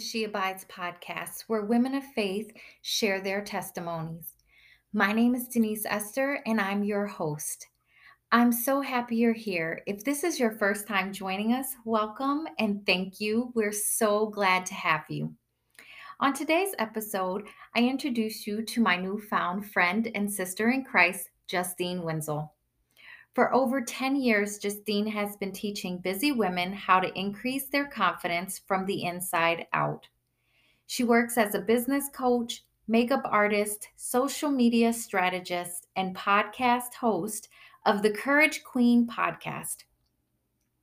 She Abides podcast, where women of faith share their testimonies. My name is Denise Esther, and I'm your host. I'm so happy you're here. If this is your first time joining us, welcome and thank you. We're so glad to have you. On today's episode, I introduce you to my newfound friend and sister in Christ, Justine Wenzel. For over 10 years, Justine has been teaching busy women how to increase their confidence from the inside out. She works as a business coach, makeup artist, social media strategist, and podcast host of the Courage Queen podcast.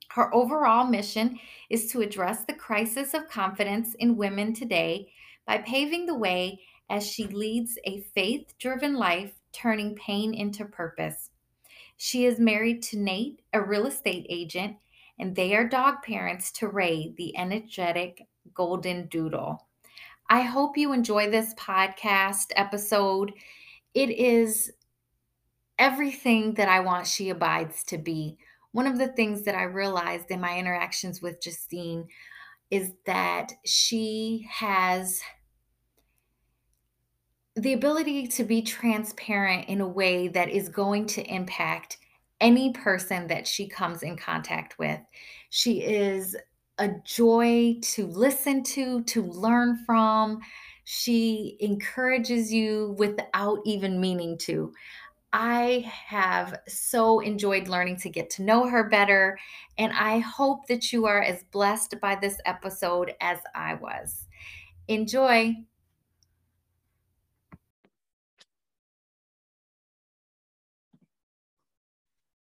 Her overall mission is to address the crisis of confidence in women today by paving the way as she leads a faith driven life, turning pain into purpose. She is married to Nate, a real estate agent, and they are dog parents to Ray, the energetic golden doodle. I hope you enjoy this podcast episode. It is everything that I want She Abides to be. One of the things that I realized in my interactions with Justine is that she has the ability to be transparent in a way that is going to impact any person that she comes in contact with. She is a joy to listen to, to learn from. She encourages you without even meaning to. I have so enjoyed learning to get to know her better, and I hope that you are as blessed by this episode as I was. Enjoy.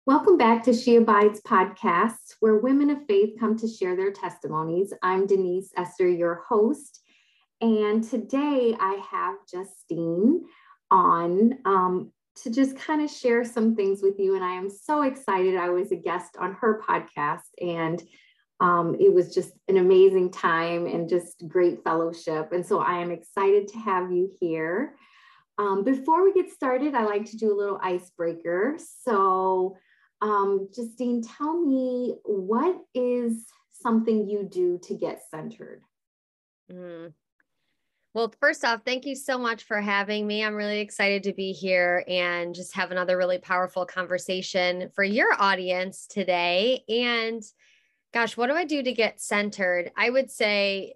Welcome back to She Abides podcast, where women of faith come to share their testimonies. I'm Denise Esther, your host. And today I have Justine on um, to just kind of share some things with you. And I am so excited. I was a guest on her podcast, and um, it was just an amazing time and just great fellowship. And so I am excited to have you here. Um, before we get started, I like to do a little icebreaker. So, um, Justine, tell me what is something you do to get centered? Mm. Well, first off, thank you so much for having me. I'm really excited to be here and just have another really powerful conversation for your audience today. And gosh, what do I do to get centered? I would say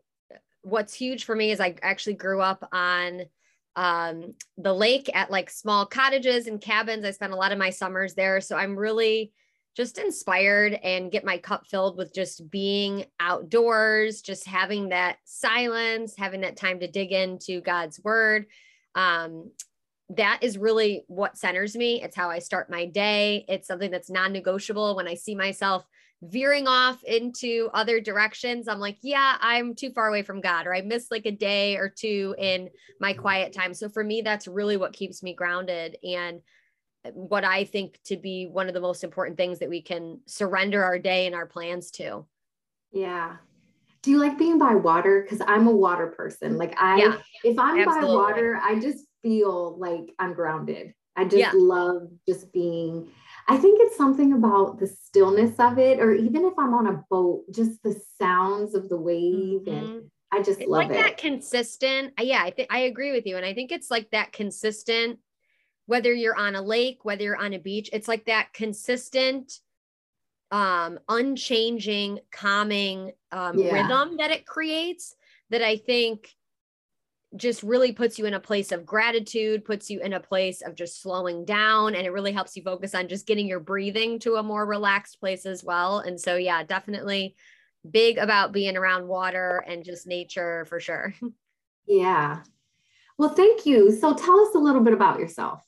what's huge for me is I actually grew up on um, the lake at like small cottages and cabins. I spent a lot of my summers there. So I'm really just inspired and get my cup filled with just being outdoors, just having that silence, having that time to dig into God's word. Um, that is really what centers me. It's how I start my day. It's something that's non negotiable. When I see myself veering off into other directions, I'm like, yeah, I'm too far away from God, or I missed like a day or two mm-hmm. in my quiet time. So for me, that's really what keeps me grounded and what I think to be one of the most important things that we can surrender our day and our plans to. Yeah. Do you like being by water? Because I'm a water person. Like I, yeah, if I'm absolutely. by water, I just feel like I'm grounded. I just yeah. love just being I think it's something about the stillness of it, or even if I'm on a boat, just the sounds of the wave. Mm-hmm. And I just love like it. that consistent. Yeah, I think I agree with you. And I think it's like that consistent, whether you're on a lake, whether you're on a beach, it's like that consistent, um, unchanging, calming um, yeah. rhythm that it creates that I think just really puts you in a place of gratitude, puts you in a place of just slowing down, and it really helps you focus on just getting your breathing to a more relaxed place as well. And so, yeah, definitely big about being around water and just nature for sure. Yeah. Well, thank you. So, tell us a little bit about yourself.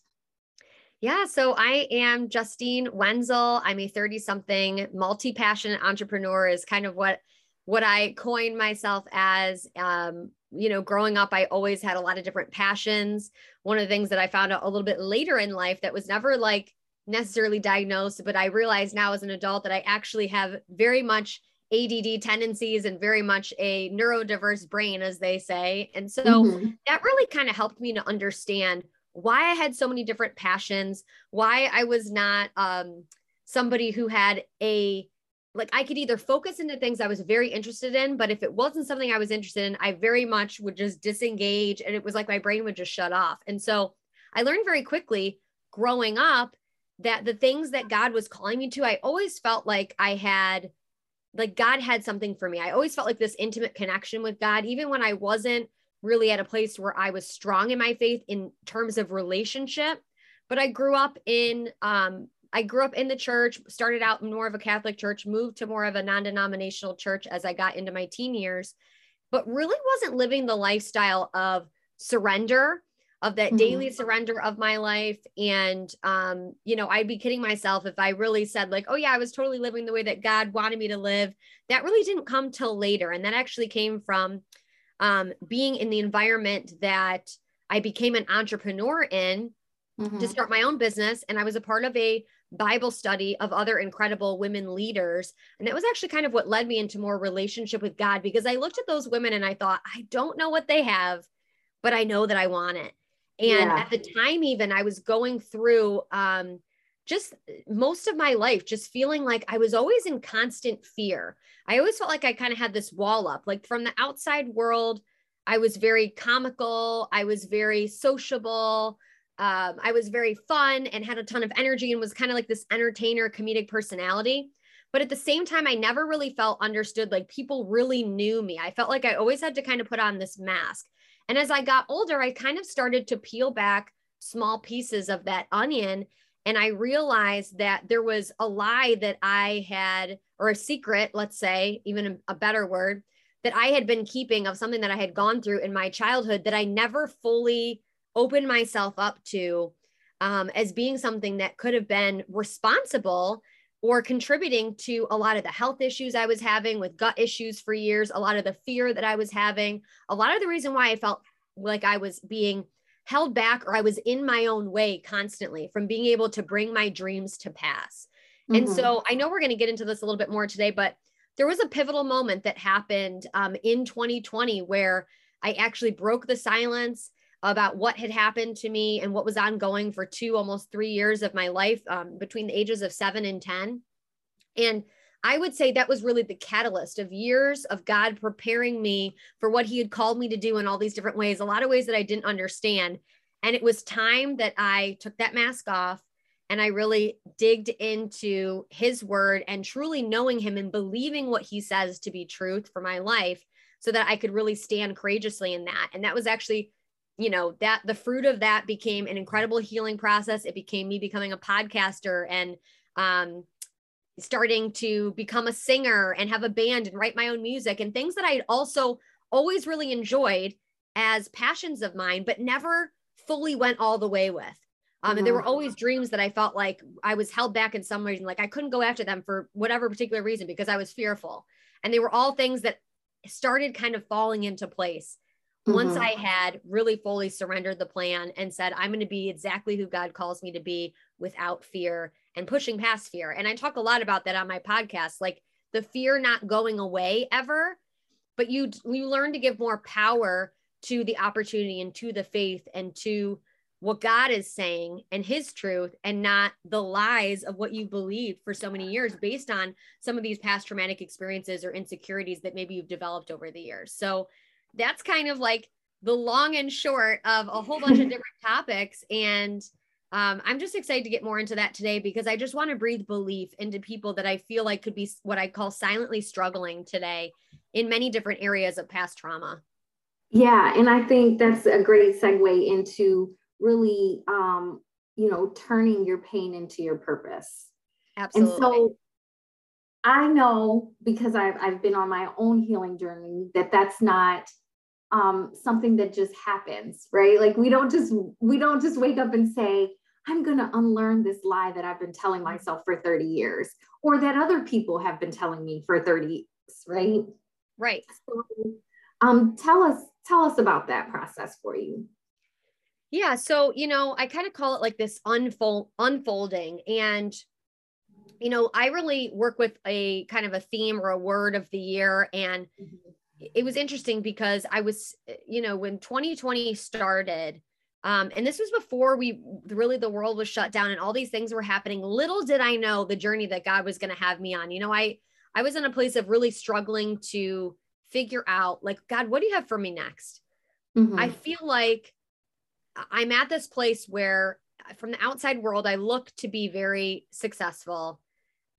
Yeah, so I am Justine Wenzel. I'm a 30 something multi passionate entrepreneur, is kind of what what I coined myself as. Um, you know, growing up, I always had a lot of different passions. One of the things that I found out a little bit later in life that was never like necessarily diagnosed, but I realize now as an adult that I actually have very much ADD tendencies and very much a neurodiverse brain, as they say. And so mm-hmm. that really kind of helped me to understand why I had so many different passions, why I was not um, somebody who had a like I could either focus into things I was very interested in, but if it wasn't something I was interested in, I very much would just disengage and it was like my brain would just shut off. And so I learned very quickly growing up that the things that God was calling me to, I always felt like I had like God had something for me. I always felt like this intimate connection with God even when I wasn't really at a place where I was strong in my faith in terms of relationship. But I grew up in um I grew up in the church, started out more of a Catholic church, moved to more of a non denominational church as I got into my teen years, but really wasn't living the lifestyle of surrender, of that mm-hmm. daily surrender of my life. And, um, you know, I'd be kidding myself if I really said, like, oh, yeah, I was totally living the way that God wanted me to live. That really didn't come till later. And that actually came from um, being in the environment that I became an entrepreneur in. Mm-hmm. to start my own business. And I was a part of a Bible study of other incredible women leaders. And that was actually kind of what led me into more relationship with God because I looked at those women and I thought, I don't know what they have, but I know that I want it. And yeah. at the time, even I was going through um, just most of my life, just feeling like I was always in constant fear. I always felt like I kind of had this wall up, like from the outside world. I was very comical. I was very sociable um, I was very fun and had a ton of energy and was kind of like this entertainer, comedic personality. But at the same time, I never really felt understood. Like people really knew me. I felt like I always had to kind of put on this mask. And as I got older, I kind of started to peel back small pieces of that onion. And I realized that there was a lie that I had, or a secret, let's say, even a better word, that I had been keeping of something that I had gone through in my childhood that I never fully open myself up to um, as being something that could have been responsible or contributing to a lot of the health issues I was having with gut issues for years, a lot of the fear that I was having, a lot of the reason why I felt like I was being held back or I was in my own way constantly from being able to bring my dreams to pass. Mm-hmm. And so I know we're going to get into this a little bit more today, but there was a pivotal moment that happened um, in 2020 where I actually broke the silence about what had happened to me and what was ongoing for two, almost three years of my life um, between the ages of seven and 10. And I would say that was really the catalyst of years of God preparing me for what He had called me to do in all these different ways, a lot of ways that I didn't understand. And it was time that I took that mask off and I really digged into His word and truly knowing Him and believing what He says to be truth for my life so that I could really stand courageously in that. And that was actually you know that the fruit of that became an incredible healing process. It became me becoming a podcaster and um, starting to become a singer and have a band and write my own music and things that i also always really enjoyed as passions of mine but never fully went all the way with. Um, mm-hmm. and there were always dreams that i felt like i was held back in some reason like i couldn't go after them for whatever particular reason because i was fearful. And they were all things that started kind of falling into place Mm-hmm. Once I had really fully surrendered the plan and said, I'm going to be exactly who God calls me to be without fear and pushing past fear. And I talk a lot about that on my podcast, like the fear not going away ever, but you you learn to give more power to the opportunity and to the faith and to what God is saying and his truth and not the lies of what you believed for so many years based on some of these past traumatic experiences or insecurities that maybe you've developed over the years. So that's kind of like the long and short of a whole bunch of different topics. And um, I'm just excited to get more into that today because I just want to breathe belief into people that I feel like could be what I call silently struggling today in many different areas of past trauma. Yeah, and I think that's a great segue into really, um, you know, turning your pain into your purpose. Absolutely. And so I know because I've I've been on my own healing journey that that's not um, something that just happens, right? Like we don't just we don't just wake up and say, I'm going to unlearn this lie that I've been telling myself for 30 years or that other people have been telling me for 30 years, right? Right. So, um, tell us tell us about that process for you. Yeah, so you know, I kind of call it like this unfold unfolding and you know, I really work with a kind of a theme or a word of the year and mm-hmm it was interesting because I was, you know, when 2020 started, um, and this was before we really the world was shut down and all these things were happening. Little did I know the journey that God was going to have me on. You know, I I was in a place of really struggling to figure out, like, God, what do you have for me next? Mm-hmm. I feel like I'm at this place where, from the outside world, I look to be very successful.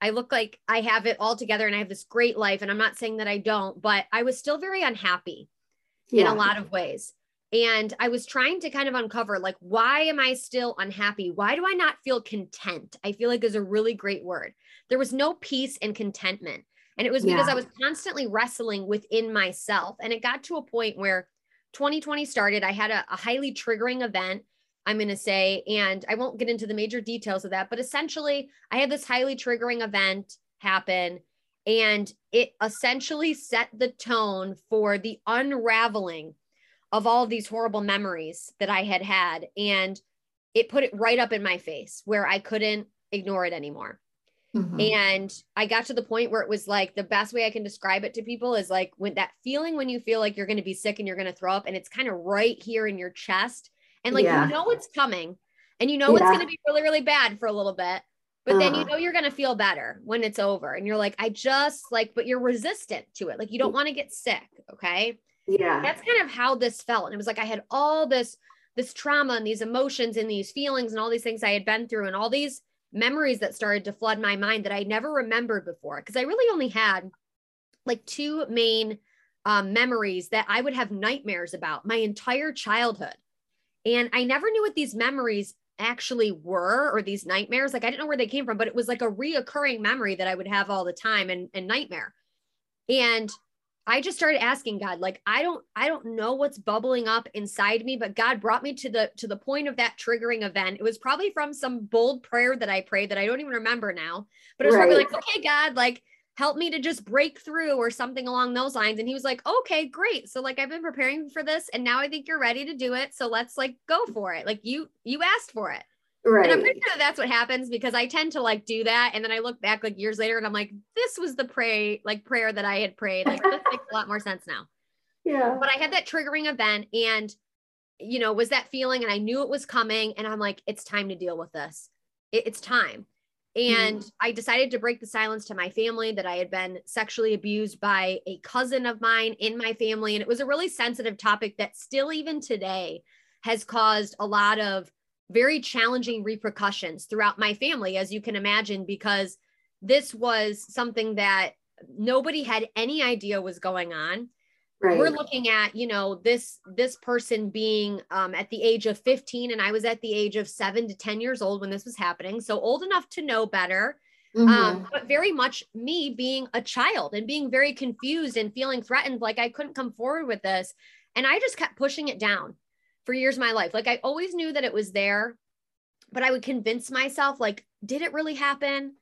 I look like I have it all together and I have this great life. And I'm not saying that I don't, but I was still very unhappy yeah. in a lot of ways. And I was trying to kind of uncover like, why am I still unhappy? Why do I not feel content? I feel like is a really great word. There was no peace and contentment. And it was because yeah. I was constantly wrestling within myself. And it got to a point where 2020 started. I had a, a highly triggering event, I'm going to say, and I won't get into the major details of that, but essentially, I had this highly triggering event happen. And it essentially set the tone for the unraveling of all of these horrible memories that I had had. And it put it right up in my face where I couldn't ignore it anymore. Mm-hmm. And I got to the point where it was like the best way I can describe it to people is like when that feeling when you feel like you're going to be sick and you're going to throw up and it's kind of right here in your chest. And like yeah. you know it's coming and you know yeah. it's going to be really, really bad for a little bit. But then you uh-huh. know you're going to feel better when it's over. And you're like, I just like, but you're resistant to it. Like you don't want to get sick. Okay. Yeah. That's kind of how this felt. And it was like I had all this this trauma and these emotions and these feelings and all these things I had been through and all these memories that started to flood my mind that I never remembered before because I really only had like two main um, memories that I would have nightmares about my entire childhood. And I never knew what these memories actually were or these nightmares. Like I didn't know where they came from, but it was like a reoccurring memory that I would have all the time and, and nightmare. And I just started asking God, like, I don't, I don't know what's bubbling up inside me, but God brought me to the to the point of that triggering event. It was probably from some bold prayer that I prayed that I don't even remember now. But it was right. probably like, okay, God, like help me to just break through or something along those lines. And he was like, okay, great. So like I've been preparing for this and now I think you're ready to do it. So let's like go for it. Like you you asked for it. Right. And I'm pretty sure that that's what happens because I tend to like do that. And then I look back like years later and I'm like, this was the pray, like prayer that I had prayed. Like this makes a lot more sense now. Yeah. But I had that triggering event and, you know, was that feeling and I knew it was coming. And I'm like, it's time to deal with this. It, it's time. And mm. I decided to break the silence to my family that I had been sexually abused by a cousin of mine in my family. And it was a really sensitive topic that still, even today, has caused a lot of very challenging repercussions throughout my family, as you can imagine, because this was something that nobody had any idea was going on. Right. We're looking at, you know, this this person being um, at the age of 15, and I was at the age of seven to 10 years old when this was happening. So old enough to know better. Mm-hmm. Um, but very much me being a child and being very confused and feeling threatened, like I couldn't come forward with this. And I just kept pushing it down for years of my life. Like I always knew that it was there, but I would convince myself, like, did it really happen?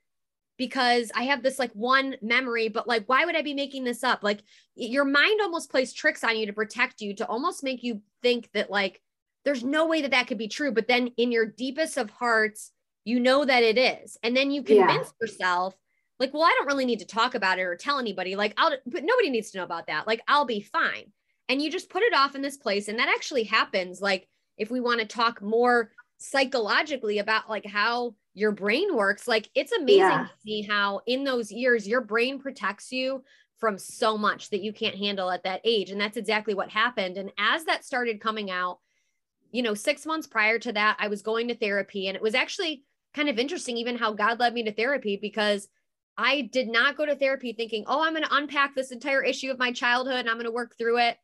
Because I have this like one memory, but like, why would I be making this up? Like, your mind almost plays tricks on you to protect you, to almost make you think that, like, there's no way that that could be true. But then in your deepest of hearts, you know that it is. And then you convince yeah. yourself, like, well, I don't really need to talk about it or tell anybody. Like, I'll, but nobody needs to know about that. Like, I'll be fine and you just put it off in this place and that actually happens like if we want to talk more psychologically about like how your brain works like it's amazing yeah. to see how in those years your brain protects you from so much that you can't handle at that age and that's exactly what happened and as that started coming out you know 6 months prior to that I was going to therapy and it was actually kind of interesting even how God led me to therapy because I did not go to therapy thinking, oh, I'm going to unpack this entire issue of my childhood and I'm going to work through it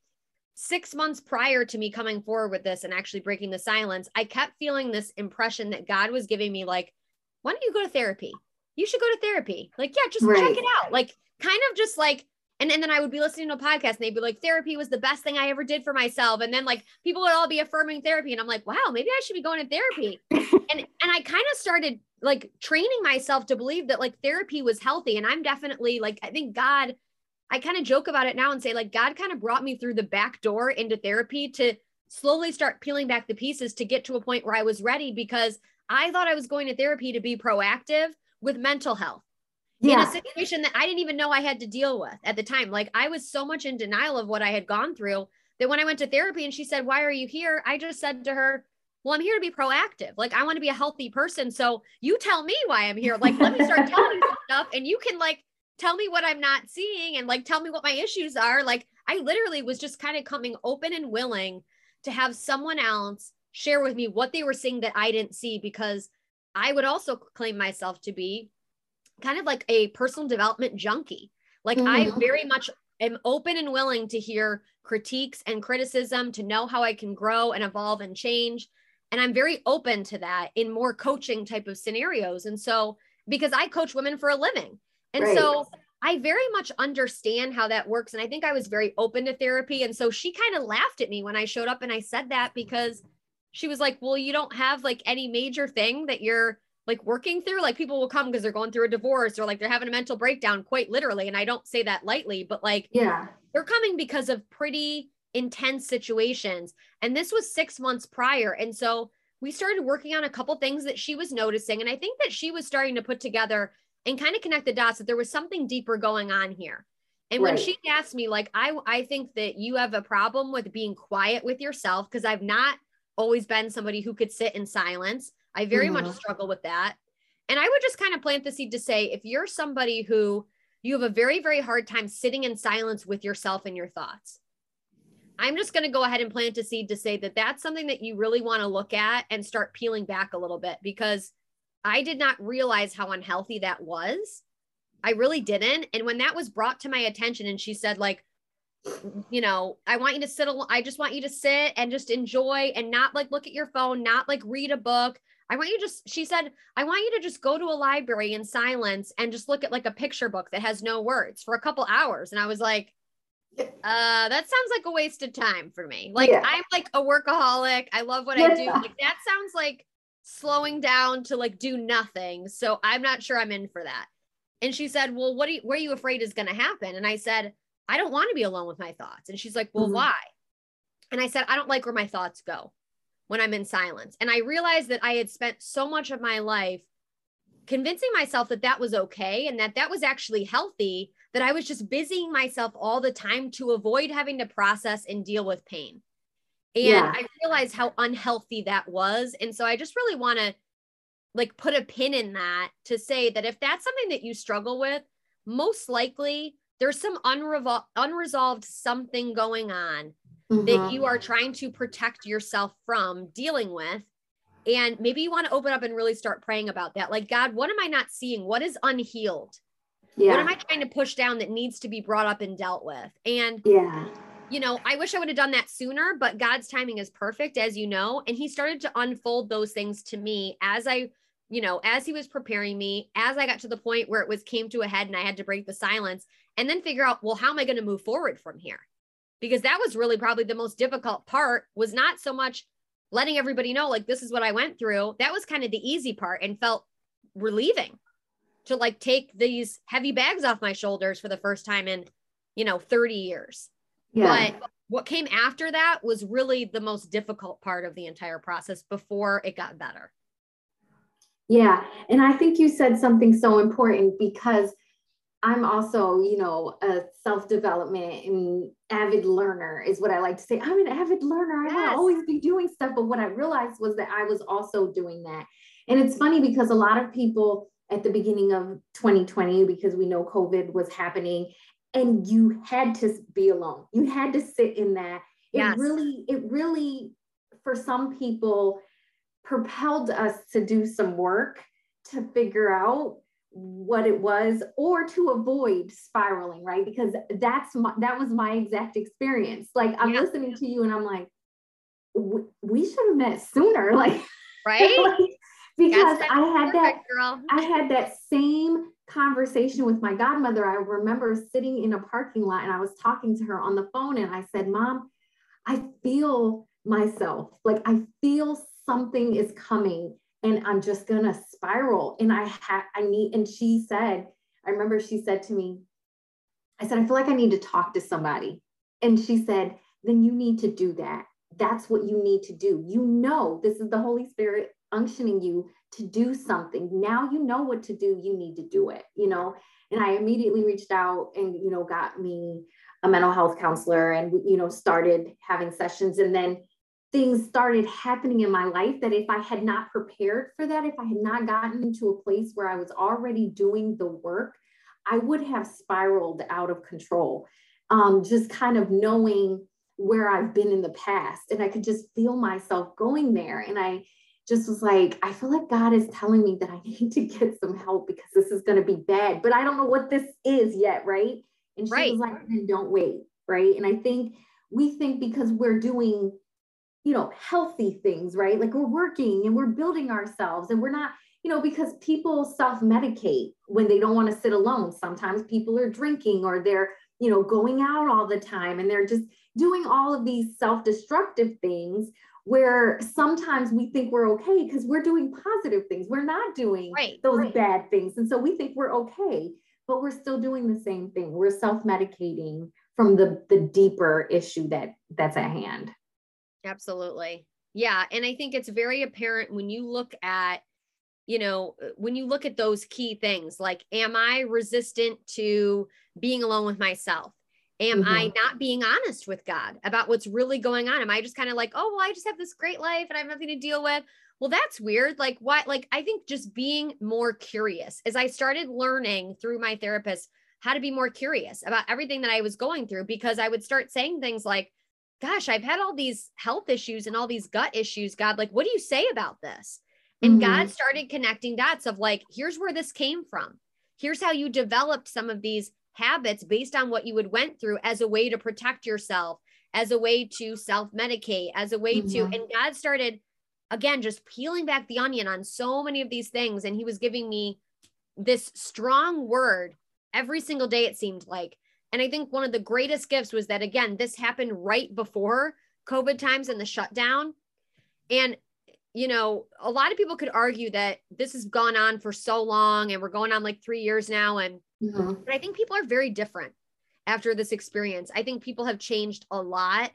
six months prior to me coming forward with this and actually breaking the silence, I kept feeling this impression that God was giving me, like, why don't you go to therapy? You should go to therapy. Like, yeah, just right. check it out. Like, kind of just like, and, and then I would be listening to a podcast and they'd be like, therapy was the best thing I ever did for myself. And then like people would all be affirming therapy. And I'm like, wow, maybe I should be going to therapy. and and I kind of started like training myself to believe that like therapy was healthy. And I'm definitely like, I think God I kind of joke about it now and say, like, God kind of brought me through the back door into therapy to slowly start peeling back the pieces to get to a point where I was ready because I thought I was going to therapy to be proactive with mental health yeah. in a situation that I didn't even know I had to deal with at the time. Like, I was so much in denial of what I had gone through that when I went to therapy and she said, Why are you here? I just said to her, well, I'm here to be proactive. Like, I want to be a healthy person. So you tell me why I'm here. Like, let me start telling you stuff and you can like tell me what I'm not seeing and like tell me what my issues are. Like I literally was just kind of coming open and willing to have someone else share with me what they were seeing that I didn't see because I would also claim myself to be kind of like a personal development junkie. Like mm-hmm. I very much am open and willing to hear critiques and criticism to know how I can grow and evolve and change. And I'm very open to that in more coaching type of scenarios. And so, because I coach women for a living. And right. so I very much understand how that works. And I think I was very open to therapy. And so she kind of laughed at me when I showed up and I said that because she was like, Well, you don't have like any major thing that you're like working through. Like people will come because they're going through a divorce or like they're having a mental breakdown, quite literally. And I don't say that lightly, but like, yeah, they're coming because of pretty intense situations. And this was six months prior. And so we started working on a couple things that she was noticing. And I think that she was starting to put together and kind of connect the dots that there was something deeper going on here. And right. when she asked me, like, I, I think that you have a problem with being quiet with yourself because I've not always been somebody who could sit in silence. I very mm-hmm. much struggle with that. And I would just kind of plant the seed to say if you're somebody who you have a very, very hard time sitting in silence with yourself and your thoughts, I'm just going to go ahead and plant a seed to say that that's something that you really want to look at and start peeling back a little bit because I did not realize how unhealthy that was. I really didn't. And when that was brought to my attention and she said, like, you know, I want you to sit, I just want you to sit and just enjoy and not like look at your phone, not like read a book. I want you just, she said, I want you to just go to a library in silence and just look at like a picture book that has no words for a couple hours. And I was like, uh, that sounds like a waste of time for me. Like yeah. I'm like a workaholic. I love what yeah. I do. Like that sounds like slowing down to like do nothing. So I'm not sure I'm in for that. And she said, Well, what are you, what are you afraid is going to happen? And I said, I don't want to be alone with my thoughts. And she's like, Well, mm-hmm. why? And I said, I don't like where my thoughts go when I'm in silence. And I realized that I had spent so much of my life convincing myself that that was okay and that that was actually healthy, that I was just busying myself all the time to avoid having to process and deal with pain. And yeah. I realized how unhealthy that was. And so I just really want to like put a pin in that to say that if that's something that you struggle with, most likely there's some unrevol- unresolved something going on mm-hmm. that you are trying to protect yourself from dealing with. And maybe you want to open up and really start praying about that. Like, God, what am I not seeing? What is unhealed? Yeah. What am I trying to push down that needs to be brought up and dealt with? And yeah, you know, I wish I would have done that sooner, but God's timing is perfect, as you know. And He started to unfold those things to me as I, you know, as He was preparing me, as I got to the point where it was came to a head and I had to break the silence and then figure out, well, how am I going to move forward from here? Because that was really probably the most difficult part was not so much letting everybody know, like, this is what I went through. That was kind of the easy part and felt relieving to like take these heavy bags off my shoulders for the first time in, you know, 30 years. Yeah. But what came after that was really the most difficult part of the entire process before it got better. Yeah. And I think you said something so important because I'm also, you know, a self development and avid learner is what I like to say. I'm an avid learner. I yes. want to always be doing stuff. But what I realized was that I was also doing that. And it's funny because a lot of people at the beginning of 2020, because we know COVID was happening, and you had to be alone. You had to sit in that. It yes. really, it really, for some people, propelled us to do some work to figure out what it was or to avoid spiraling right because that's my that was my exact experience like i'm yeah. listening to you and i'm like we should have met sooner like right like, because i had that girl. i had that same conversation with my godmother, I remember sitting in a parking lot and I was talking to her on the phone and I said, Mom, I feel myself. Like I feel something is coming and I'm just gonna spiral. And I had I need, and she said, I remember she said to me, I said, I feel like I need to talk to somebody. And she said, then you need to do that. That's what you need to do. You know, this is the Holy Spirit unctioning you to do something. Now you know what to do, you need to do it, you know. And I immediately reached out and, you know, got me a mental health counselor and, you know, started having sessions. And then things started happening in my life that if I had not prepared for that, if I had not gotten into a place where I was already doing the work, I would have spiraled out of control. Um, just kind of knowing where I've been in the past. And I could just feel myself going there. And I just was like, I feel like God is telling me that I need to get some help because this is going to be bad, but I don't know what this is yet. Right. And she right. was like, then don't wait. Right. And I think we think because we're doing, you know, healthy things, right? Like we're working and we're building ourselves and we're not, you know, because people self medicate when they don't want to sit alone. Sometimes people are drinking or they're, you know, going out all the time and they're just doing all of these self destructive things where sometimes we think we're okay because we're doing positive things. We're not doing right, those right. bad things. And so we think we're okay, but we're still doing the same thing. We're self medicating from the, the deeper issue that that's at hand. Absolutely. Yeah. And I think it's very apparent when you look at you know, when you look at those key things, like, am I resistant to being alone with myself? Am mm-hmm. I not being honest with God about what's really going on? Am I just kind of like, oh, well, I just have this great life and I have nothing to deal with? Well, that's weird. Like, what? Like, I think just being more curious as I started learning through my therapist how to be more curious about everything that I was going through, because I would start saying things like, gosh, I've had all these health issues and all these gut issues. God, like, what do you say about this? And mm-hmm. God started connecting dots of like, here's where this came from. Here's how you developed some of these habits based on what you had went through as a way to protect yourself, as a way to self-medicate, as a way mm-hmm. to, and God started again just peeling back the onion on so many of these things. And he was giving me this strong word every single day, it seemed like. And I think one of the greatest gifts was that again, this happened right before COVID times and the shutdown. And you know, a lot of people could argue that this has gone on for so long and we're going on like three years now. And mm-hmm. but I think people are very different after this experience. I think people have changed a lot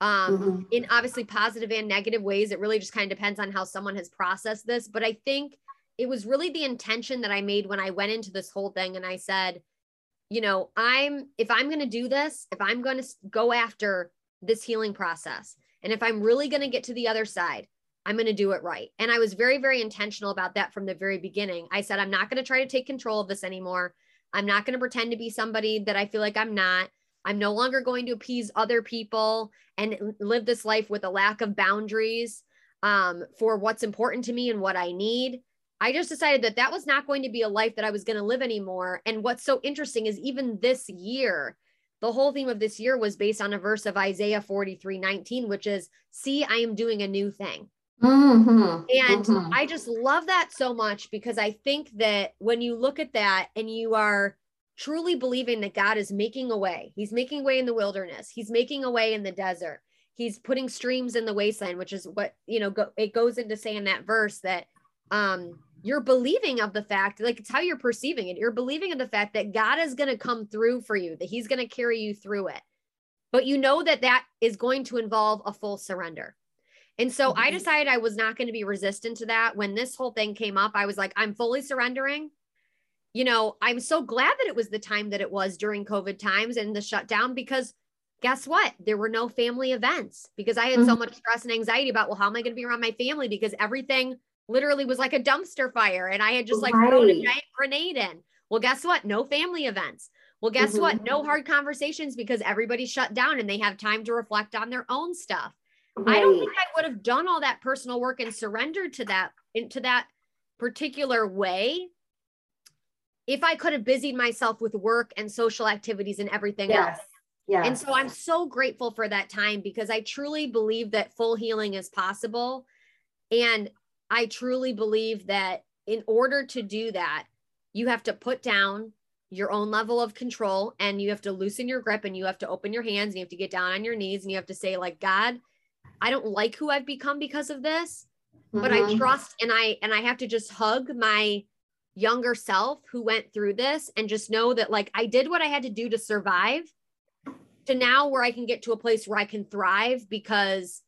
um, mm-hmm. in obviously positive and negative ways. It really just kind of depends on how someone has processed this. But I think it was really the intention that I made when I went into this whole thing and I said, you know, I'm, if I'm going to do this, if I'm going to go after this healing process, and if I'm really going to get to the other side, I'm going to do it right. And I was very, very intentional about that from the very beginning. I said, I'm not going to try to take control of this anymore. I'm not going to pretend to be somebody that I feel like I'm not. I'm no longer going to appease other people and live this life with a lack of boundaries um, for what's important to me and what I need. I just decided that that was not going to be a life that I was going to live anymore. And what's so interesting is even this year, the whole theme of this year was based on a verse of Isaiah 43 19, which is, See, I am doing a new thing. Mm-hmm. And mm-hmm. I just love that so much because I think that when you look at that and you are truly believing that God is making a way, He's making a way in the wilderness, He's making a way in the desert, He's putting streams in the wasteland, which is what, you know, go, it goes into saying that verse that um, you're believing of the fact, like it's how you're perceiving it. You're believing of the fact that God is going to come through for you, that He's going to carry you through it. But you know that that is going to involve a full surrender and so mm-hmm. I decided I was not going to be resistant to that. When this whole thing came up, I was like, I'm fully surrendering. You know, I'm so glad that it was the time that it was during COVID times and the shutdown because guess what? There were no family events because I had mm-hmm. so much stress and anxiety about, well, how am I going to be around my family? Because everything literally was like a dumpster fire and I had just like right. thrown a giant grenade in. Well, guess what? No family events. Well, guess mm-hmm. what? No hard conversations because everybody shut down and they have time to reflect on their own stuff. Right. I don't think I would have done all that personal work and surrendered to that into that particular way if I could have busied myself with work and social activities and everything yes. else. Yeah. And so I'm so grateful for that time because I truly believe that full healing is possible. And I truly believe that in order to do that, you have to put down your own level of control and you have to loosen your grip and you have to open your hands and you have to get down on your knees and you have to say like God, I don't like who I've become because of this, mm-hmm. but I mm-hmm. trust and I and I have to just hug my younger self who went through this and just know that like I did what I had to do to survive to now where I can get to a place where I can thrive because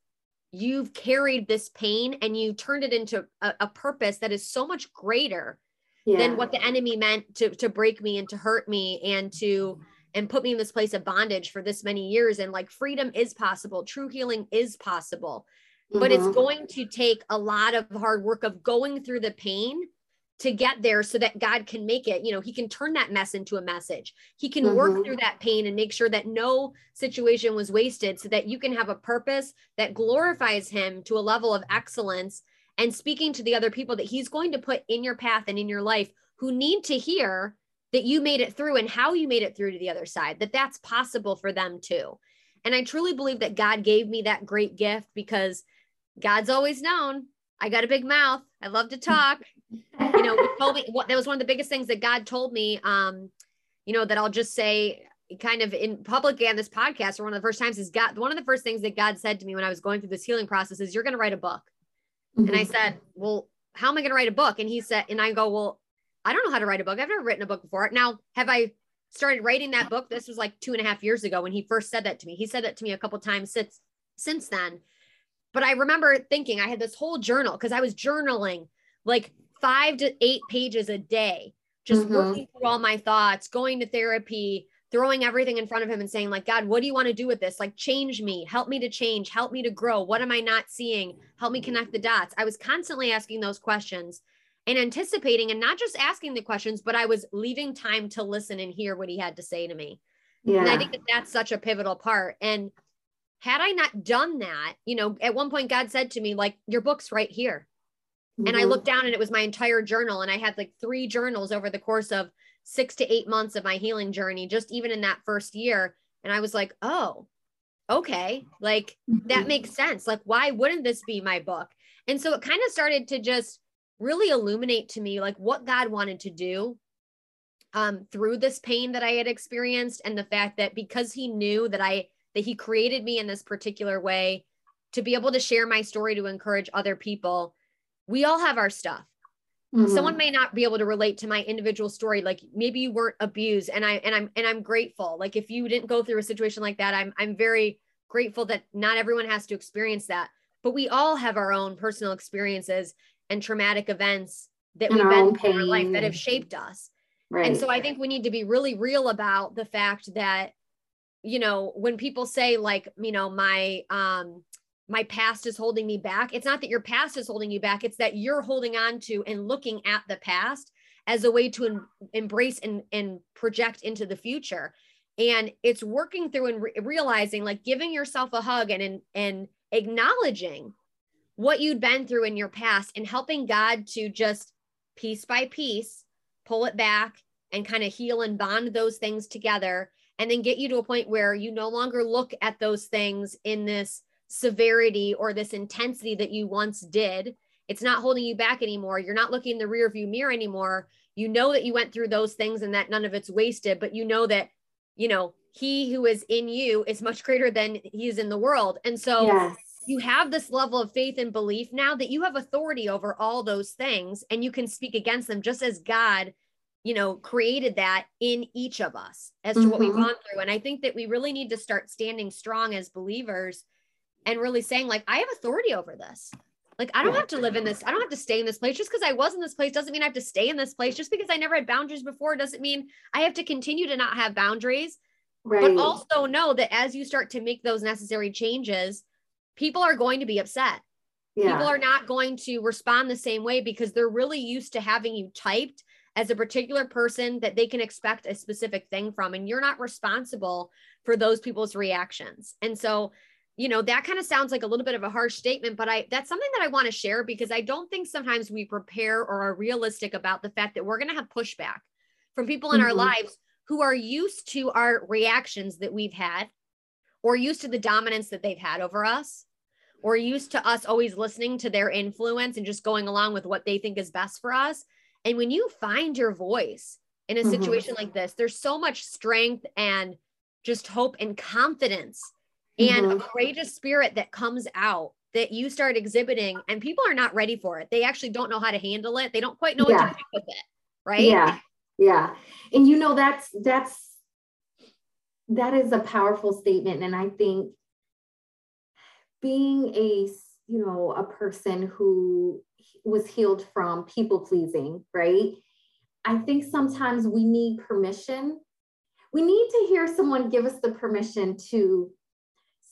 you've carried this pain and you turned it into a, a purpose that is so much greater yeah. than what the enemy meant to to break me and to hurt me and to and put me in this place of bondage for this many years and like freedom is possible true healing is possible mm-hmm. but it's mm-hmm. going to take a lot of hard work of going through the pain to get there so that God can make it, you know, he can turn that mess into a message. He can mm-hmm. work through that pain and make sure that no situation was wasted so that you can have a purpose that glorifies him to a level of excellence and speaking to the other people that he's going to put in your path and in your life who need to hear that you made it through and how you made it through to the other side, that that's possible for them too. And I truly believe that God gave me that great gift because God's always known I got a big mouth. I love to talk. You know, told me what that was one of the biggest things that God told me. Um, you know, that I'll just say kind of in public and this podcast, or one of the first times is God, one of the first things that God said to me when I was going through this healing process is you're going to write a book. Mm-hmm. And I mm-hmm. said, well, how am I going to write a book? And he said, and I go, well, I don't know how to write a book. I've never written a book before. Now, have I started writing that book? This was like two and a half years ago when he first said that to me. He said that to me a couple times since since then. But I remember thinking I had this whole journal because I was journaling like five to eight pages a day, just mm-hmm. working through all my thoughts, going to therapy, throwing everything in front of him and saying, like, God, what do you want to do with this? Like, change me, help me to change, help me to grow. What am I not seeing? Help me connect the dots. I was constantly asking those questions and anticipating and not just asking the questions, but I was leaving time to listen and hear what he had to say to me. Yeah. And I think that that's such a pivotal part. And had I not done that, you know, at one point God said to me, like, your book's right here. Mm-hmm. And I mm-hmm. looked down and it was my entire journal. And I had like three journals over the course of six to eight months of my healing journey, just even in that first year. And I was like, oh, okay. Like mm-hmm. that makes sense. Like, why wouldn't this be my book? And so it kind of started to just really illuminate to me like what God wanted to do um, through this pain that I had experienced and the fact that because he knew that I that he created me in this particular way to be able to share my story to encourage other people. We all have our stuff. Mm-hmm. Someone may not be able to relate to my individual story like maybe you weren't abused and I and I'm and I'm grateful. Like if you didn't go through a situation like that, I'm I'm very grateful that not everyone has to experience that. But we all have our own personal experiences and traumatic events that and we've been through in our life that have shaped us. Right. And so I think we need to be really real about the fact that you know, when people say like, you know, my um my past is holding me back, it's not that your past is holding you back, it's that you're holding on to and looking at the past as a way to em- embrace and and project into the future. And it's working through and re- realizing like giving yourself a hug and and, and acknowledging what you'd been through in your past and helping God to just piece by piece pull it back and kind of heal and bond those things together and then get you to a point where you no longer look at those things in this severity or this intensity that you once did. It's not holding you back anymore. You're not looking in the rear view mirror anymore. You know that you went through those things and that none of it's wasted, but you know that, you know, he who is in you is much greater than he is in the world. And so yes. you have this level of faith and belief now that you have authority over all those things and you can speak against them just as God you know, created that in each of us as to mm-hmm. what we've mm-hmm. gone through. And I think that we really need to start standing strong as believers and really saying, like, I have authority over this. Like, I don't have to live in this, I don't have to stay in this place. Just because I was in this place doesn't mean I have to stay in this place. Just because I never had boundaries before doesn't mean I have to continue to not have boundaries. Right. But also know that as you start to make those necessary changes, people are going to be upset. Yeah. People are not going to respond the same way because they're really used to having you typed as a particular person that they can expect a specific thing from and you're not responsible for those people's reactions and so you know that kind of sounds like a little bit of a harsh statement but i that's something that i want to share because i don't think sometimes we prepare or are realistic about the fact that we're going to have pushback from people in mm-hmm. our lives who are used to our reactions that we've had or used to the dominance that they've had over us or used to us always listening to their influence and just going along with what they think is best for us and when you find your voice in a mm-hmm. situation like this, there's so much strength and just hope and confidence mm-hmm. and a courageous spirit that comes out that you start exhibiting and people are not ready for it. They actually don't know how to handle it. They don't quite know yeah. what to do with it. Right. Yeah. Yeah. And you know, that's, that's, that is a powerful statement. And I think being a, you know, a person who was healed from people pleasing, right? I think sometimes we need permission. We need to hear someone give us the permission to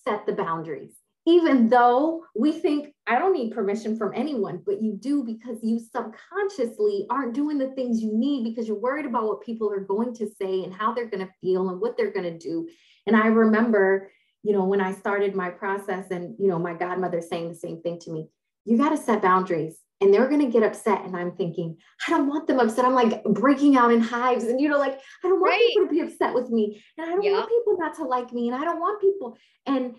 set the boundaries, even though we think I don't need permission from anyone, but you do because you subconsciously aren't doing the things you need because you're worried about what people are going to say and how they're going to feel and what they're going to do. And I remember, you know, when I started my process and, you know, my godmother saying the same thing to me, you got to set boundaries and they're going to get upset. And I'm thinking, I don't want them upset. I'm like breaking out in hives and, you know, like, I don't want right. people to be upset with me and I don't yep. want people not to like me and I don't want people. And,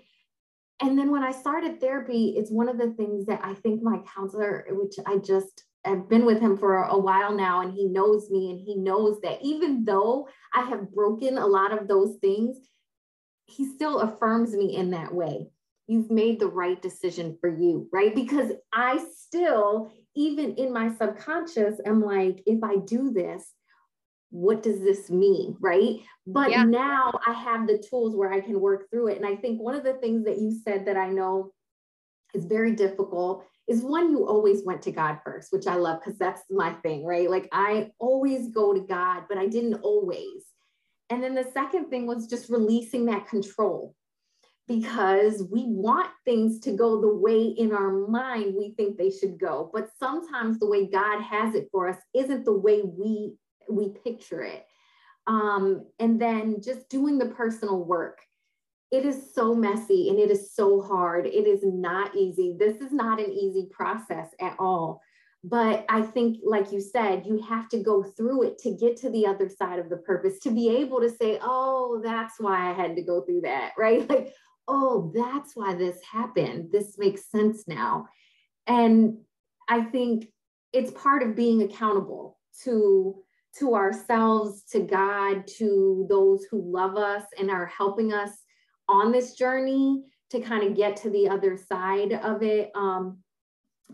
and then when I started therapy, it's one of the things that I think my counselor, which I just I've been with him for a while now, and he knows me, and he knows that even though I have broken a lot of those things, he still affirms me in that way. You've made the right decision for you, right? Because I still, even in my subconscious, am like, if I do this, what does this mean right? But yeah. now i have the tools where i can work through it. And i think one of the things that you said that i know is very difficult is one you always went to god first which i love because that's my thing right? Like i always go to god but i didn't always. And then the second thing was just releasing that control because we want things to go the way in our mind we think they should go but sometimes the way god has it for us isn't the way we we picture it. Um, and then just doing the personal work. It is so messy and it is so hard. It is not easy. This is not an easy process at all. But I think, like you said, you have to go through it to get to the other side of the purpose, to be able to say, oh, that's why I had to go through that, right? Like, oh, that's why this happened. This makes sense now. And I think it's part of being accountable to to ourselves, to God, to those who love us and are helping us on this journey to kind of get to the other side of it. Um,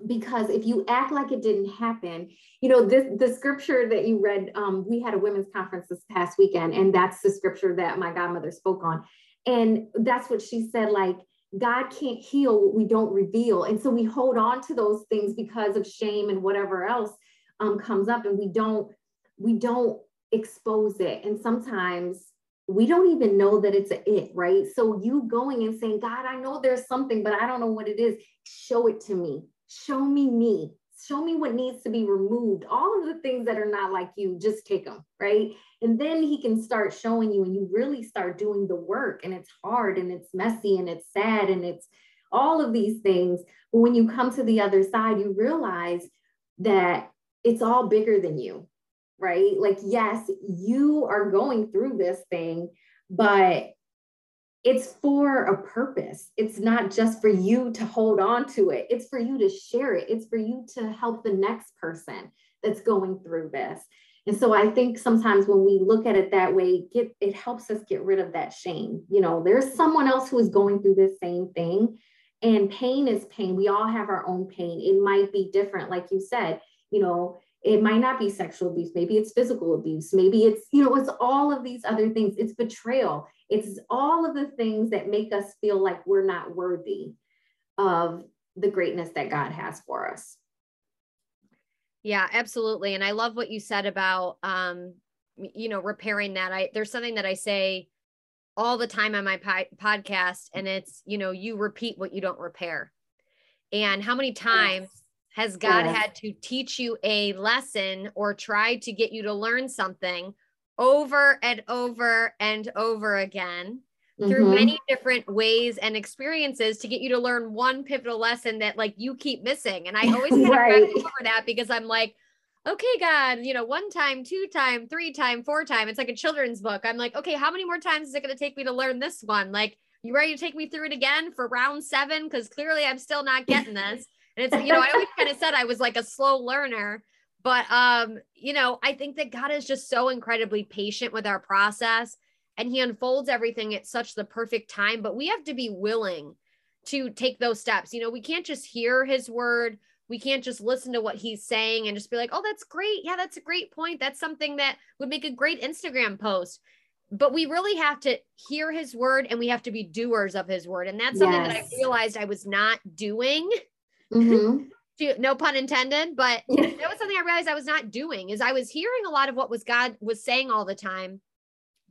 because if you act like it didn't happen, you know, this the scripture that you read, um, we had a women's conference this past weekend, and that's the scripture that my godmother spoke on. And that's what she said, like, God can't heal what we don't reveal. And so we hold on to those things because of shame and whatever else um, comes up, and we don't we don't expose it. And sometimes we don't even know that it's a it, right? So you going and saying, God, I know there's something, but I don't know what it is. Show it to me. Show me me. Show me what needs to be removed. All of the things that are not like you, just take them, right? And then he can start showing you, and you really start doing the work. And it's hard and it's messy and it's sad and it's all of these things. But when you come to the other side, you realize that it's all bigger than you right? Like, yes, you are going through this thing, but it's for a purpose. It's not just for you to hold on to it, it's for you to share it, it's for you to help the next person that's going through this. And so I think sometimes when we look at it that way, get it helps us get rid of that shame. You know, there's someone else who is going through this same thing. And pain is pain. We all have our own pain. It might be different, like you said, you know, it might not be sexual abuse maybe it's physical abuse maybe it's you know it's all of these other things it's betrayal it's all of the things that make us feel like we're not worthy of the greatness that god has for us. Yeah absolutely. And i love what you said about um you know repairing that. I there's something that i say all the time on my po- podcast and it's you know you repeat what you don't repair. And how many times yes has God yes. had to teach you a lesson or try to get you to learn something over and over and over again mm-hmm. through many different ways and experiences to get you to learn one pivotal lesson that like you keep missing? And I always kind right. of over that because I'm like, okay, God, you know, one time, two time, three time, four time. It's like a children's book. I'm like, okay, how many more times is it going to take me to learn this one? Like, you ready to take me through it again for round seven? Because clearly I'm still not getting this. And it's, you know, I always kind of said I was like a slow learner, but um, you know, I think that God is just so incredibly patient with our process and he unfolds everything at such the perfect time, but we have to be willing to take those steps. You know, we can't just hear his word. We can't just listen to what he's saying and just be like, "Oh, that's great. Yeah, that's a great point. That's something that would make a great Instagram post." But we really have to hear his word and we have to be doers of his word. And that's something yes. that I realized I was not doing Mm-hmm. No pun intended, but that was something I realized I was not doing is I was hearing a lot of what was God was saying all the time,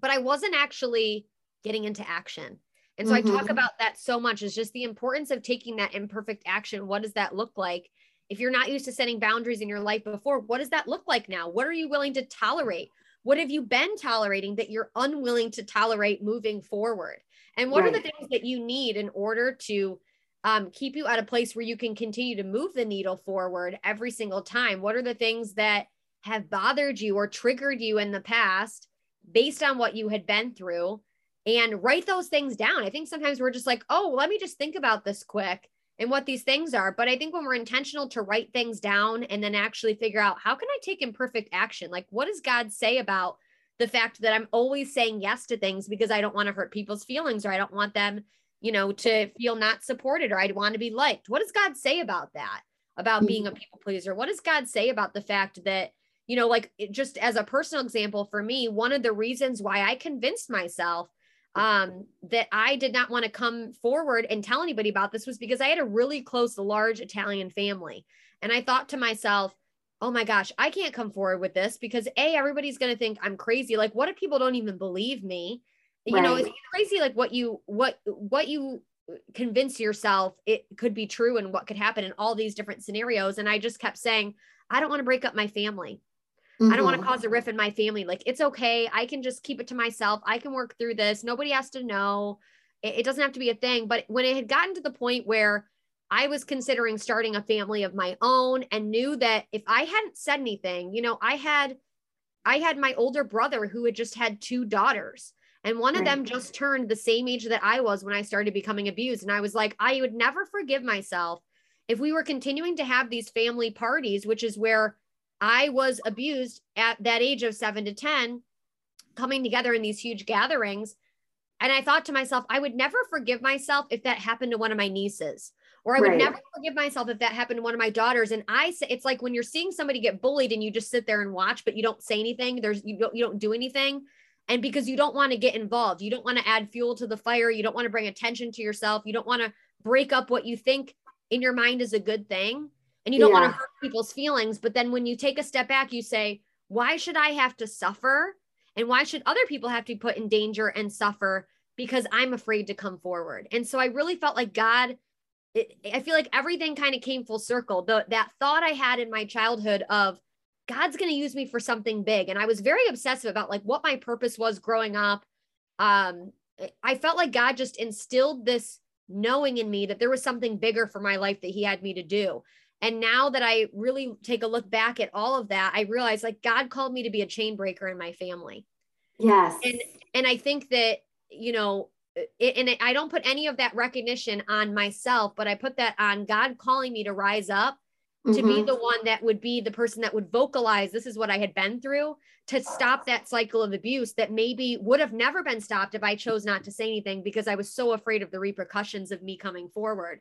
but I wasn't actually getting into action. And so mm-hmm. I talk Mm-hmm. about that so much is just the importance of taking that imperfect action. What does that look like? If you're not used to setting boundaries in your life before, what does that look like now? What are you willing to tolerate? What have you been tolerating that you're unwilling to tolerate moving forward? And what Right. are the things that you need in order to um, keep you at a place where you can continue to move the needle forward every single time? What are the things that have bothered you or triggered you in the past based on what you had been through? And write those things down. I think sometimes we're just like, oh, let me just think about this quick and what these things are. But I think when we're intentional to write things down and then actually figure out how can I take imperfect action? Like, what does God say about the fact that I'm always saying yes to things because I don't want to hurt people's feelings or I don't want them, you know, to feel not supported or I'd want to be liked. What does God say about that? About being a people pleaser? What does God say about the fact that, you know, like just as a personal example for me, one of the reasons why I convinced myself um that I did not want to come forward and tell anybody about this was because I had a really close large Italian family and I thought to myself oh my gosh I can't come forward with this because a everybody's going to think I'm crazy like what if people don't even believe me you know it's crazy like what you what what you convince yourself it could be true and what could happen in all these different scenarios and I just kept saying I don't want to break up my family I don't want to Mhm. cause a riff in my family. Like, it's okay. I can just keep it to myself. I can work through this. Nobody has to know. It, it doesn't have to be a thing. But when it had gotten to the point where I was considering starting a family of my own and knew that if I hadn't said anything, you know, I had I had my older brother who had just had two daughters. And one of Right. them just turned the same age that I was when I started becoming abused. And I was like, I would never forgive myself if we were continuing to have these family parties, which is where I was abused at that age of seven to 10, coming together in these huge gatherings. And I thought to myself, I would never forgive myself if that happened to one of my nieces, or I would Right. never forgive myself if that happened to one of my daughters. And I say, it's like when you're seeing somebody get bullied and you just sit there and watch, but you don't say anything. There's you don't you don't do anything. And because you don't want to get involved, you don't want to add fuel to the fire. You don't want to bring attention to yourself. You don't want to break up what you think in your mind is a good thing and you don't want to hurt people's feelings. But then when you take a step back, you say, why should I have to suffer? And why should other people have to be put in danger and suffer because I'm afraid to come forward? And so I really felt like God, it, I feel like everything kind of came full circle. The, that thought I had in my childhood of God's going to use me for something big. And I was very obsessive about like what my purpose was growing up. Um, I felt like God just instilled this knowing in me that there was something bigger for my life that he had me to do. And now that I really take a look back at all of that, I realize like God called me to be a chain breaker in my family. Yes. And and I think that, you know, it, and I don't put any of that recognition on myself, but I put that on God calling me to rise up to be Mhm. the one that would be the person that would vocalize this is what I had been through to stop that cycle of abuse that maybe would have never been stopped if I chose not to say anything because I was so afraid of the repercussions of me coming forward.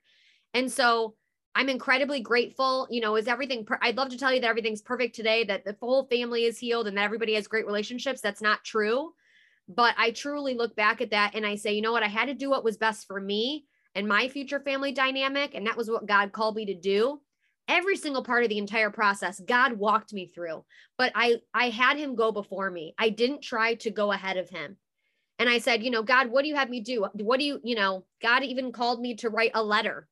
And so I'm incredibly grateful. You know, is everything, per- I'd love to tell you that everything's perfect today, that the whole family is healed and that everybody has great relationships. That's not true. But I truly look back at that and I say, you know what? I had to do what was best for me and my future family dynamic. And that was what God called me to do every single part of the entire process god walked me through but i i had him go before me. I didn't try to go ahead of him. And i said you know god what do you have me do? What do you you know god even called me to write a letter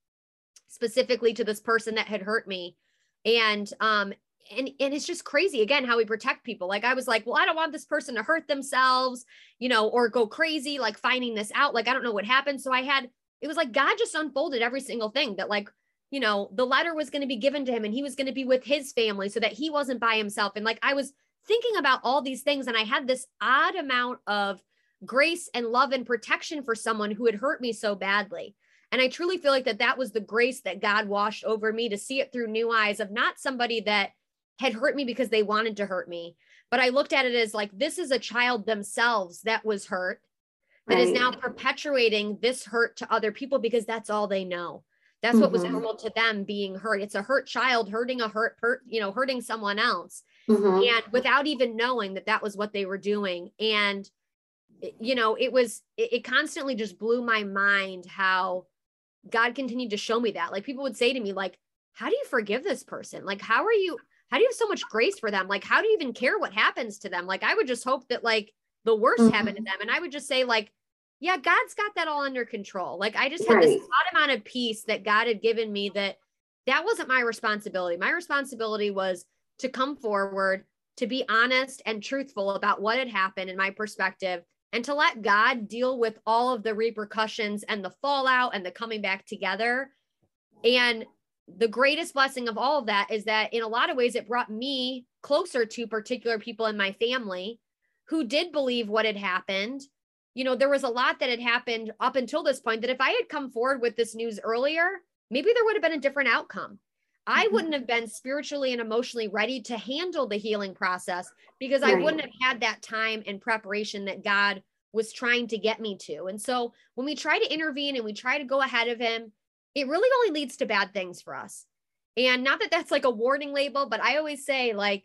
specifically to this person that had hurt me. And um and and it's just crazy again how we protect people. Like i was like well i don't want this person to hurt themselves you know or go crazy like finding this out. Like i don't know what happened. So i had it was like god just unfolded every single thing that like you know, the letter was going to be given to him and he was going to be with his family so that he wasn't by himself. And like I was thinking about all these things and I had this odd amount of grace and love and protection for someone who had hurt me so badly. And I truly feel like that that was the grace that God washed over me to see it through new eyes of not somebody that had hurt me because they wanted to hurt me, but I looked at it as like this is a child themselves that was hurt that is Right. now perpetuating this hurt to other people because that's all they know. That's what was Mhm. normal to them being hurt. It's a hurt child hurting a hurt, you know, hurting someone else. Mhm. And without even knowing that that was what they were doing. And, you know, it was, it, it constantly just blew my mind how God continued to show me that. Like people would say to me, like, how do you forgive this person? Like, how are you, how do you have so much grace for them? Like, how do you even care what happens to them? Like, I would just hope that like the worst happened to them. And I would just say, like, yeah, God's got that all under control. Like I just had right. this odd amount of peace that God had given me that that wasn't my responsibility. My responsibility was to come forward, to be honest and truthful about what had happened in my perspective, and to let God deal with all of the repercussions and the fallout and the coming back together. And the greatest blessing of all of that is that in a lot of ways, it brought me closer to particular people in my family who did believe what had happened. You know, there was a lot that had happened up until this point that if I had come forward with this news earlier, maybe there would have been a different outcome. I mm-hmm. wouldn't have been spiritually and emotionally ready to handle the healing process because right. I wouldn't have had that time and preparation that God was trying to get me to. And so when we try to intervene and we try to go ahead of him, it really only leads to bad things for us. And not that that's like a warning label, but I always say, like,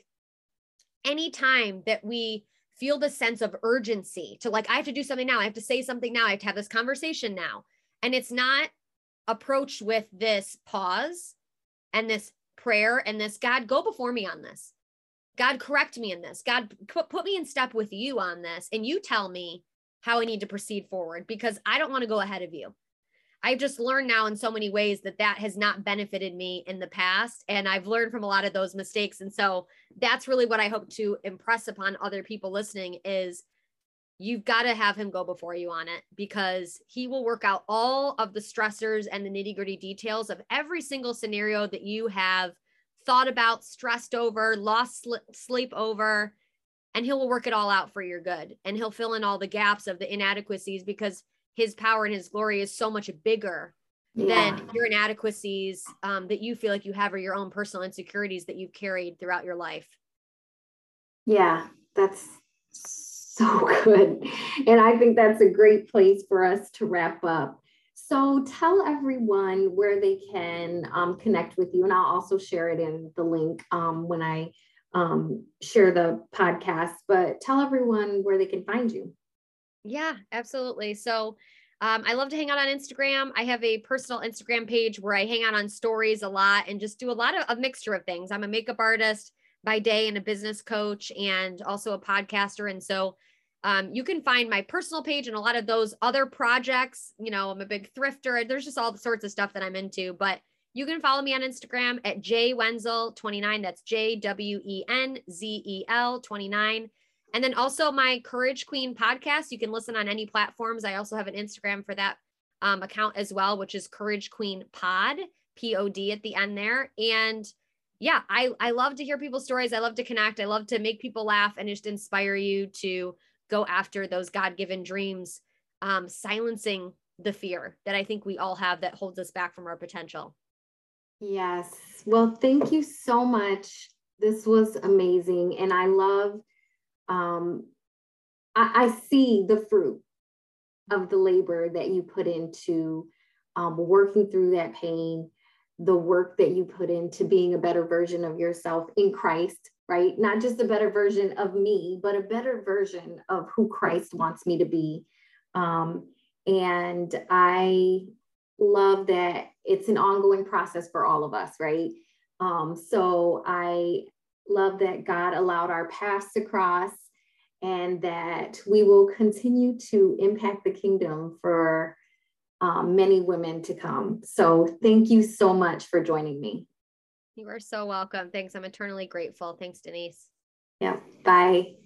anytime that we feel the sense of urgency to like, I have to do something now, I have to say something now, I have to have this conversation now. And it's not approached with this pause and this prayer and this God, go before me on this. God, correct me in this. God, put, me in step with you on this. And you tell me how I need to proceed forward because I don't want to go ahead of you. I've just learned now in so many ways that that has not benefited me in the past. And I've learned from a lot of those mistakes. And so that's really what I hope to impress upon other people listening is you've got to have him go before you on it because he will work out all of the stressors and the nitty gritty details of every single scenario that you have thought about, stressed over, lost sleep over, and he will work it all out for your good. And he'll fill in all the gaps of the inadequacies because his power and his glory is so much bigger yeah. than your inadequacies um, that you feel like you have or your own personal insecurities that you've carried throughout your life. Yeah, that's so good. And I think that's a great place for us to wrap up. So tell everyone where they can um, connect with you. And I'll also share it in the link um, when I um, share the podcast. But tell everyone where they can find you. Yeah, absolutely. So um, I love to hang out on Instagram. I have a personal Instagram page where I hang out on stories a lot and just do a lot of a mixture of things. I'm a makeup artist by day and a business coach and also a podcaster. And so um, you can find my personal page and a lot of those other projects. You know, I'm a big thrifter. There's just all sorts of stuff that I'm into, but you can follow me on Instagram at J Wenzel 29. That's J W E N Z E L 29. And then also my Courage Queen podcast. You can listen on any platforms. I also have an Instagram for that um, account as well, which is Courage Queen Pod, P O D at the end there. And yeah, I, I love to hear people's stories. I love to connect. I love to make people laugh and just inspire you to go after those God given dreams, um, silencing the fear that I think we all have that holds us back from our potential. Yes. Well, thank you so much. This was amazing. And I love um, I, I, see the fruit of the labor that you put into um, working through that pain, the work that you put into being a better version of yourself in Christ, right? Not just a better version of me, but a better version of who Christ wants me to be. Um, and I love that it's an ongoing process for all of us, right? Um, so I love that God allowed our paths to cross and that we will continue to impact the kingdom for um, many women to come. So thank you so much for joining me. You are so welcome. Thanks. I'm eternally grateful. Thanks, Denise. Yeah. Bye.